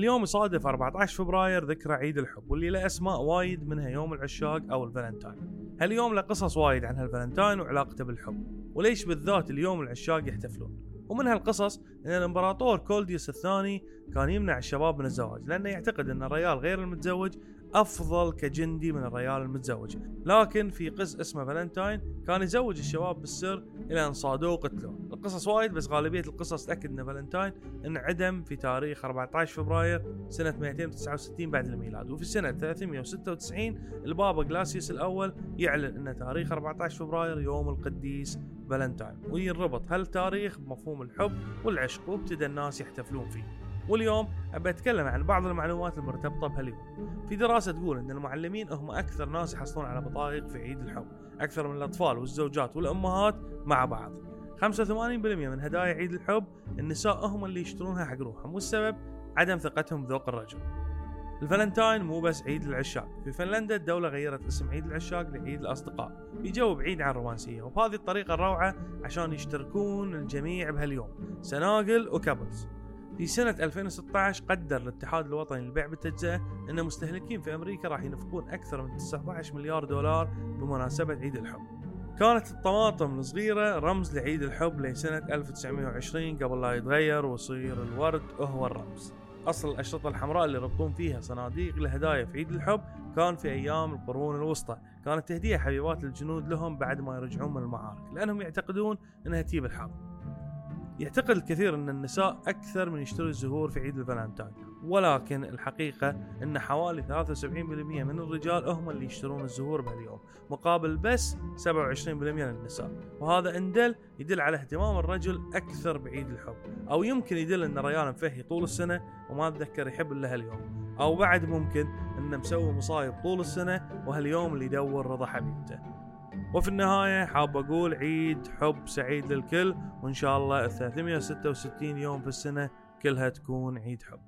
اليوم يصادف 14 فبراير ذكرى عيد الحب واللي له أسماء وايد منها يوم العشاق أو الفالنتاين. هاليوم له قصص وايد عن هالفالنتاين وعلاقته بالحب وليش بالذات اليوم العشاق يحتفلون. ومن هالقصص إن الإمبراطور كلوديوس الثاني كان يمنع الشباب من الزواج لأنه يعتقد إن الرجال غير المتزوج أفضل كجندي من الرجال المتزوج لكن في قس اسمه فالنتاين كان يزوج الشباب بالسر إلى أن صادوه وقتلوه القصص وايد بس غالبية القصص تأكد إن فالنتاين انعدم في تاريخ 14 فبراير سنة 269 بعد الميلاد. وفي سنه 396 البابا جلاسيوس الأول يعلن إن تاريخ 14 فبراير يوم القديس فالنتاين. وينربط هالتاريخ بمفهوم الحب والعشق وابتدى الناس يحتفلون فيه. واليوم ابى أتكلم عن بعض المعلومات المرتبطة بهاليوم. في دراسة تقول إن المعلمين هم أكثر ناس يحصلون على بطايق في عيد الحب، أكثر من الأطفال والزوجات والأمهات مع بعض. 85% من هدايا عيد الحب النساء هم اللي يشترونها حق روحهم والسبب عدم ثقتهم بذوق الرجل. الفالنتاين مو بس عيد العشاق في فنلندا الدولة غيرت اسم عيد العشاق لعيد الأصدقاء بجو بعيد عن الرومانسية وبهذه الطريقة الروعة عشان يشتركون الجميع بهاليوم سناقل و couples في سنة 2016 قدر الاتحاد الوطني للبيع بالتجزئة أن مستهلكين في أمريكا راح ينفقون أكثر من 19 مليار دولار بمناسبة عيد الحب. كانت الطماطم الصغيرة رمز لعيد الحب لسنة 1920 قبل لا يتغير ويصير الورد هو الرمز. أصل الأشرطة الحمراء اللي يربطون فيها صناديق الهدايا في عيد الحب كان في أيام القرون الوسطى. كانت تهدية حبيبات الجنود لهم بعد ما يرجعون من المعارك لأنهم يعتقدون أنها تجيب الحظ. يعتقد الكثير أن النساء أكثر من يشتروا الزهور في عيد الفالنتاين. ولكن الحقيقة أن حوالي 73% من الرجال هم اللي يشترون الزهور بهاليوم مقابل بس 27% من النساء. وهذا إن دل يدل على اهتمام الرجل أكثر بعيد الحب. أو يمكن يدل أن الرجال مفهي طول السنة وما تذكر يحب إلا هاليوم. أو بعد ممكن أنه مسوي مصايب طول السنة وهاليوم اللي يدور رضا حبيبته. وفي النهاية حاب أقول عيد حب سعيد للكل وإن شاء الله 366 يوم في السنة كلها تكون عيد حب.